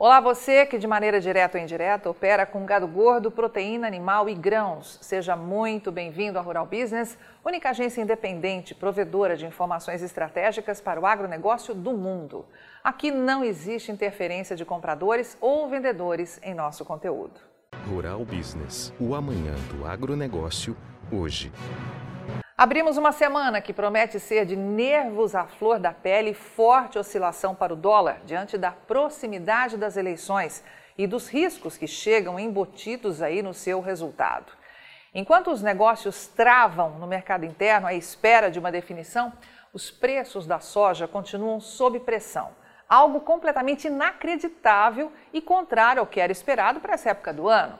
Olá, você que de maneira direta ou indireta opera com gado gordo, proteína animal e grãos. Seja muito bem-vindo à Rural Business, única agência independente provedora de informações estratégicas para o agronegócio do mundo. Aqui não existe interferência de compradores ou vendedores em nosso conteúdo. Rural Business, o amanhã do agronegócio, hoje. Abrimos uma semana que promete ser de nervos à flor da pele e forte oscilação para o dólar diante da proximidade das eleições e dos riscos que chegam embutidos aí no seu resultado. Enquanto os negócios travam no mercado interno à espera de uma definição, os preços da soja continuam sob pressão, algo completamente inacreditável e contrário ao que era esperado para essa época do ano.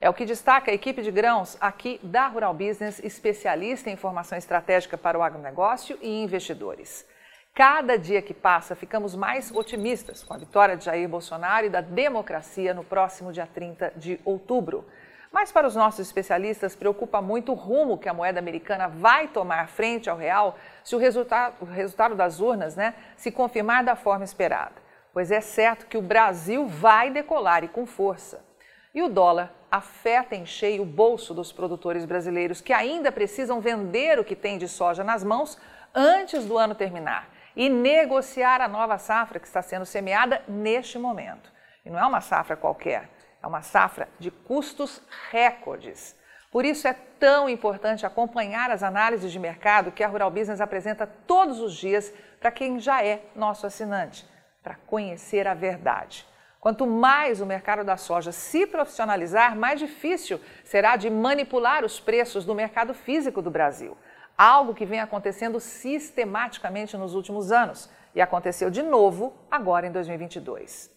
É o que destaca a equipe de grãos aqui da Rural Business, especialista em informação estratégica para o agronegócio e investidores. Cada dia que passa, ficamos mais otimistas com a vitória de Jair Bolsonaro e da democracia no próximo dia 30 de outubro. Mas para os nossos especialistas, preocupa muito o rumo que a moeda americana vai tomar frente ao real se o resultado, o resultado das urnas né, se confirmar da forma esperada. Pois é certo que o Brasil vai decolar e com força. E o dólar afeta em cheio o bolso dos produtores brasileiros que ainda precisam vender o que tem de soja nas mãos antes do ano terminar e negociar a nova safra que está sendo semeada neste momento. E não é uma safra qualquer, é uma safra de custos recordes. Por isso é tão importante acompanhar as análises de mercado que a Rural Business apresenta todos os dias para quem já é nosso assinante, para conhecer a verdade. Quanto mais o mercado da soja se profissionalizar, mais difícil será de manipular os preços do mercado físico do Brasil. Algo que vem acontecendo sistematicamente nos últimos anos e aconteceu de novo agora em 2022.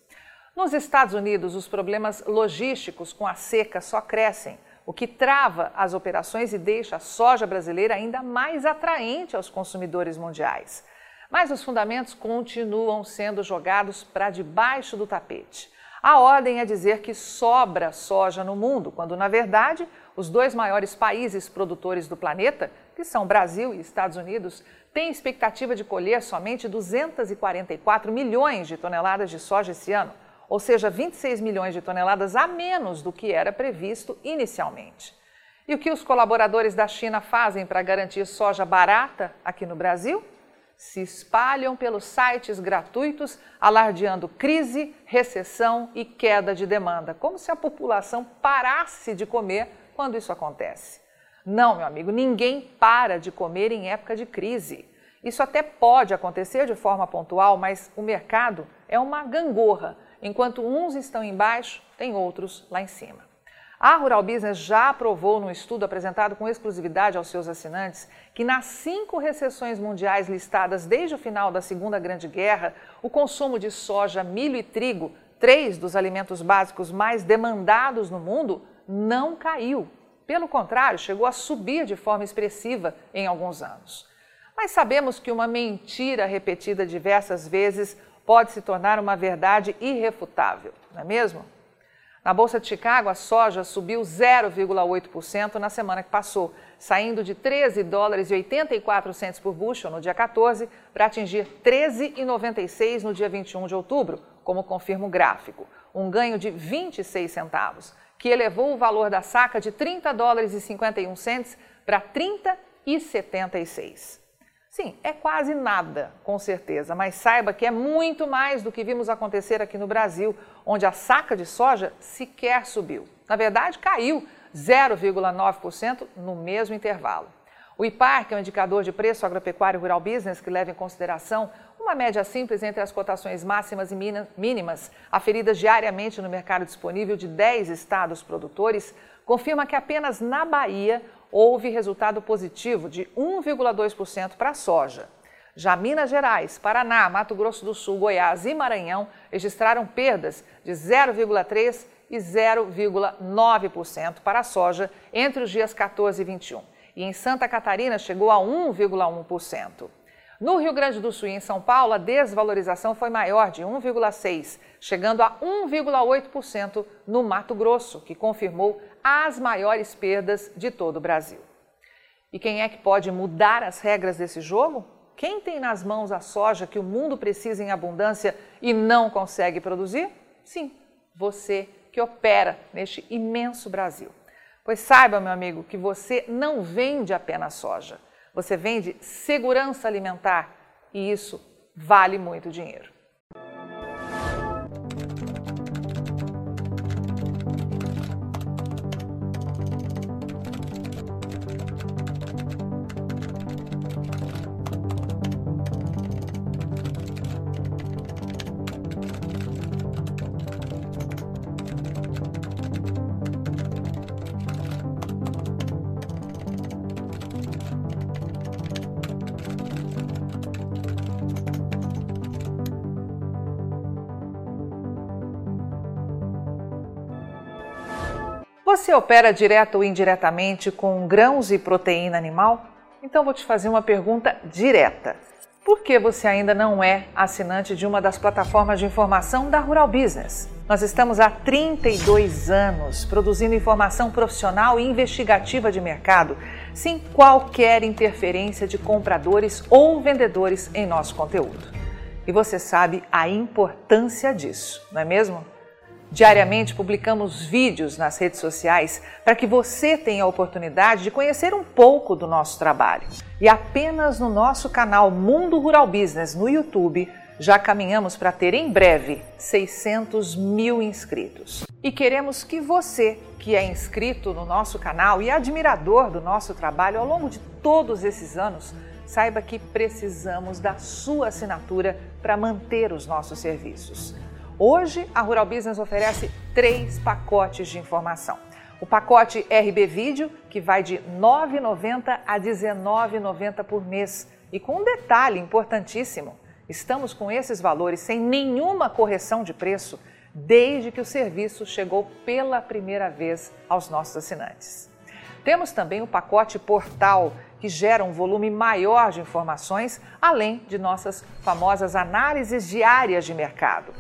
Nos Estados Unidos, os problemas logísticos com a seca só crescem, o que trava as operações e deixa a soja brasileira ainda mais atraente aos consumidores mundiais. Mas os fundamentos continuam sendo jogados para debaixo do tapete. A ordem é dizer que sobra soja no mundo, quando na verdade os dois maiores países produtores do planeta, que são Brasil e Estados Unidos, têm expectativa de colher somente 244 milhões de toneladas de soja esse ano, ou seja, 26 milhões de toneladas a menos do que era previsto inicialmente. E o que os colaboradores da China fazem para garantir soja barata aqui no Brasil? Se espalham pelos sites gratuitos, alardeando crise, recessão e queda de demanda, como se a população parasse de comer quando isso acontece. Não, meu amigo, ninguém para de comer em época de crise. Isso até pode acontecer de forma pontual, mas o mercado é uma gangorra. Enquanto uns estão embaixo, tem outros lá em cima. A Rural Business já aprovou num estudo apresentado com exclusividade aos seus assinantes que nas cinco recessões mundiais listadas desde o final da Segunda Grande Guerra, o consumo de soja, milho e trigo, três dos alimentos básicos mais demandados no mundo, não caiu. Pelo contrário, chegou a subir de forma expressiva em alguns anos. Mas sabemos que uma mentira repetida diversas vezes pode se tornar uma verdade irrefutável, não é mesmo? Na Bolsa de Chicago, a soja subiu 0,8% na semana que passou, saindo de 13 dólares e 84 centos por bushel no dia 14 para atingir 13,96 no dia 21 de outubro, como confirma o gráfico, um ganho de 26 centavos, que elevou o valor da saca de 30 dólares e 51 centos para 30,76. Sim, é quase nada, com certeza, mas saiba que é muito mais do que vimos acontecer aqui no Brasil, onde a saca de soja sequer subiu. Na verdade, caiu 0,9% no mesmo intervalo. O IPAR, que é um indicador de preço agropecuário rural business que leva em consideração uma média simples entre as cotações máximas e mínimas aferidas diariamente no mercado disponível de 10 estados produtores, confirma que apenas na Bahia houve resultado positivo de 1,2% para a soja. Já Minas Gerais, Paraná, Mato Grosso do Sul, Goiás e Maranhão registraram perdas de 0,3% e 0,9% para a soja entre os dias 14 e 21. E em Santa Catarina chegou a 1,1%. No Rio Grande do Sul e em São Paulo, a desvalorização foi maior, de 1,6%, chegando a 1,8% no Mato Grosso, que confirmou as maiores perdas de todo o Brasil. E quem é que pode mudar as regras desse jogo? Quem tem nas mãos a soja que o mundo precisa em abundância e não consegue produzir? Sim, você que opera neste imenso Brasil. Pois saiba, meu amigo, que você não vende apenas soja, você vende segurança alimentar e isso vale muito dinheiro. Você opera direto ou indiretamente com grãos e proteína animal? Então vou te fazer uma pergunta direta. Por que você ainda não é assinante de uma das plataformas de informação da Rural Business? Nós estamos há 32 anos produzindo informação profissional e investigativa de mercado, sem qualquer interferência de compradores ou vendedores em nosso conteúdo. E você sabe a importância disso, não é mesmo? Diariamente publicamos vídeos nas redes sociais para que você tenha a oportunidade de conhecer um pouco do nosso trabalho. E apenas no nosso canal Mundo Rural Business no YouTube já caminhamos para ter em breve 600 mil inscritos. E queremos que você, que é inscrito no nosso canal e admirador do nosso trabalho ao longo de todos esses anos, saiba que precisamos da sua assinatura para manter os nossos serviços. Hoje, a Rural Business oferece três pacotes de informação. O pacote RB Vídeo, que vai de R$ 9,90 a R$ 19,90 por mês. E com um detalhe importantíssimo: estamos com esses valores sem nenhuma correção de preço desde que o serviço chegou pela primeira vez aos nossos assinantes. Temos também o pacote Portal, que gera um volume maior de informações, além de nossas famosas análises diárias de mercado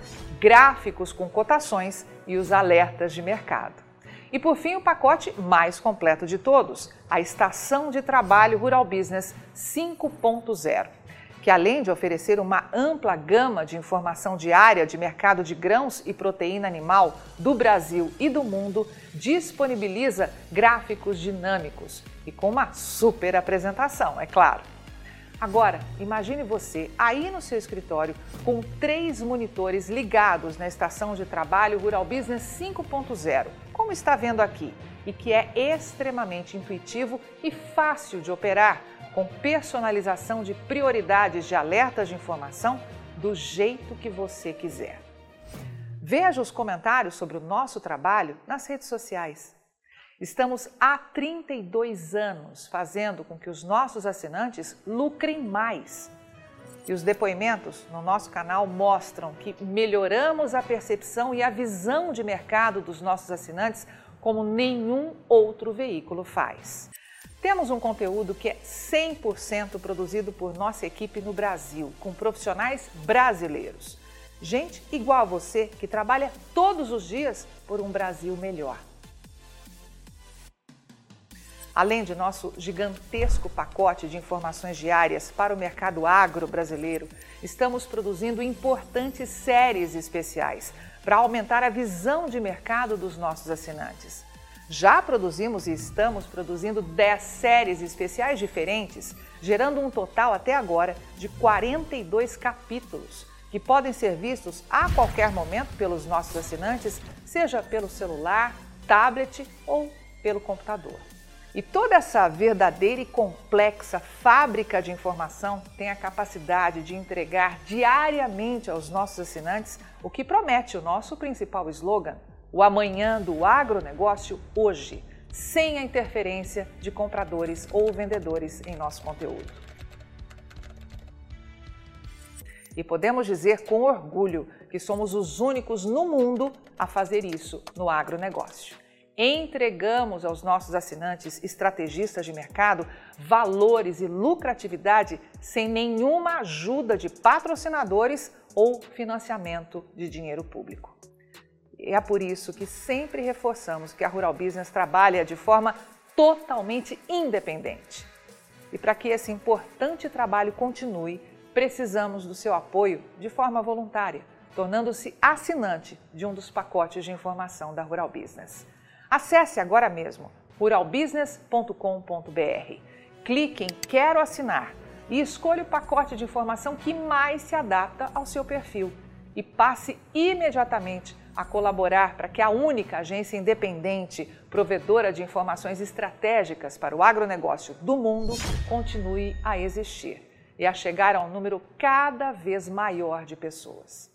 gráficos com cotações e os alertas de mercado. E por fim, o pacote mais completo de todos, a Estação de Trabalho Rural Business 5.0, que além de oferecer uma ampla gama de informação diária de mercado de grãos e proteína animal do Brasil e do mundo, disponibiliza gráficos dinâmicos e com uma super apresentação, é claro. Agora, imagine você aí no seu escritório com três monitores ligados na estação de trabalho Rural Business 5.0, como está vendo aqui, e que é extremamente intuitivo e fácil de operar, com personalização de prioridades de alertas de informação do jeito que você quiser. Veja os comentários sobre o nosso trabalho nas redes sociais. Estamos há 32 anos fazendo com que os nossos assinantes lucrem mais. E os depoimentos no nosso canal mostram que melhoramos a percepção e a visão de mercado dos nossos assinantes como nenhum outro veículo faz. Temos um conteúdo que é 100% produzido por nossa equipe no Brasil, com profissionais brasileiros. Gente igual a você que trabalha todos os dias por um Brasil melhor. Além de nosso gigantesco pacote de informações diárias para o mercado agro brasileiro, estamos produzindo importantes séries especiais para aumentar a visão de mercado dos nossos assinantes. Já produzimos e estamos produzindo 10 séries especiais diferentes, gerando um total até agora de 42 capítulos, que podem ser vistos a qualquer momento pelos nossos assinantes, seja pelo celular, tablet ou pelo computador. E toda essa verdadeira e complexa fábrica de informação tem a capacidade de entregar diariamente aos nossos assinantes o que promete o nosso principal slogan: o amanhã do agronegócio hoje, sem a interferência de compradores ou vendedores em nosso conteúdo. E podemos dizer com orgulho que somos os únicos no mundo a fazer isso no agronegócio entregamos aos nossos assinantes estrategistas de mercado valores e lucratividade sem nenhuma ajuda de patrocinadores ou financiamento de dinheiro público. É por isso que sempre reforçamos que a Rural Business trabalha de forma totalmente independente. E para que esse importante trabalho continue, precisamos do seu apoio de forma voluntária tornando-se assinante de um dos pacotes de informação da Rural Business. Acesse agora mesmo ruralbusiness.com.br. Clique em Quero assinar e escolha o pacote de informação que mais se adapta ao seu perfil e passe imediatamente a colaborar para que a única agência independente provedora de informações estratégicas para o agronegócio do mundo continue a existir e a chegar a um número cada vez maior de pessoas.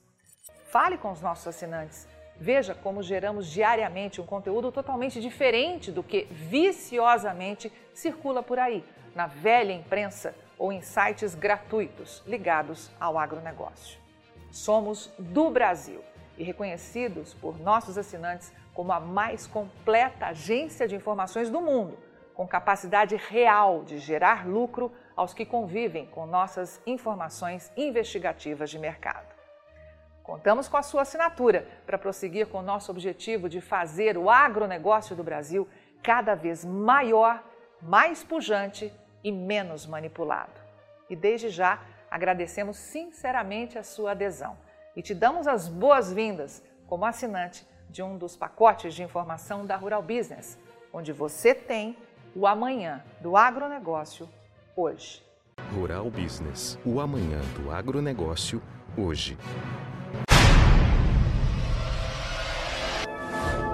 Fale com os nossos assinantes. Veja como geramos diariamente um conteúdo totalmente diferente do que viciosamente circula por aí, na velha imprensa ou em sites gratuitos ligados ao agronegócio. Somos do Brasil e reconhecidos por nossos assinantes como a mais completa agência de informações do mundo, com capacidade real de gerar lucro aos que convivem com nossas informações investigativas de mercado. Contamos com a sua assinatura para prosseguir com o nosso objetivo de fazer o agronegócio do Brasil cada vez maior, mais pujante e menos manipulado. E desde já agradecemos sinceramente a sua adesão e te damos as boas-vindas como assinante de um dos pacotes de informação da Rural Business, onde você tem o amanhã do agronegócio hoje. Rural Business, o amanhã do agronegócio hoje.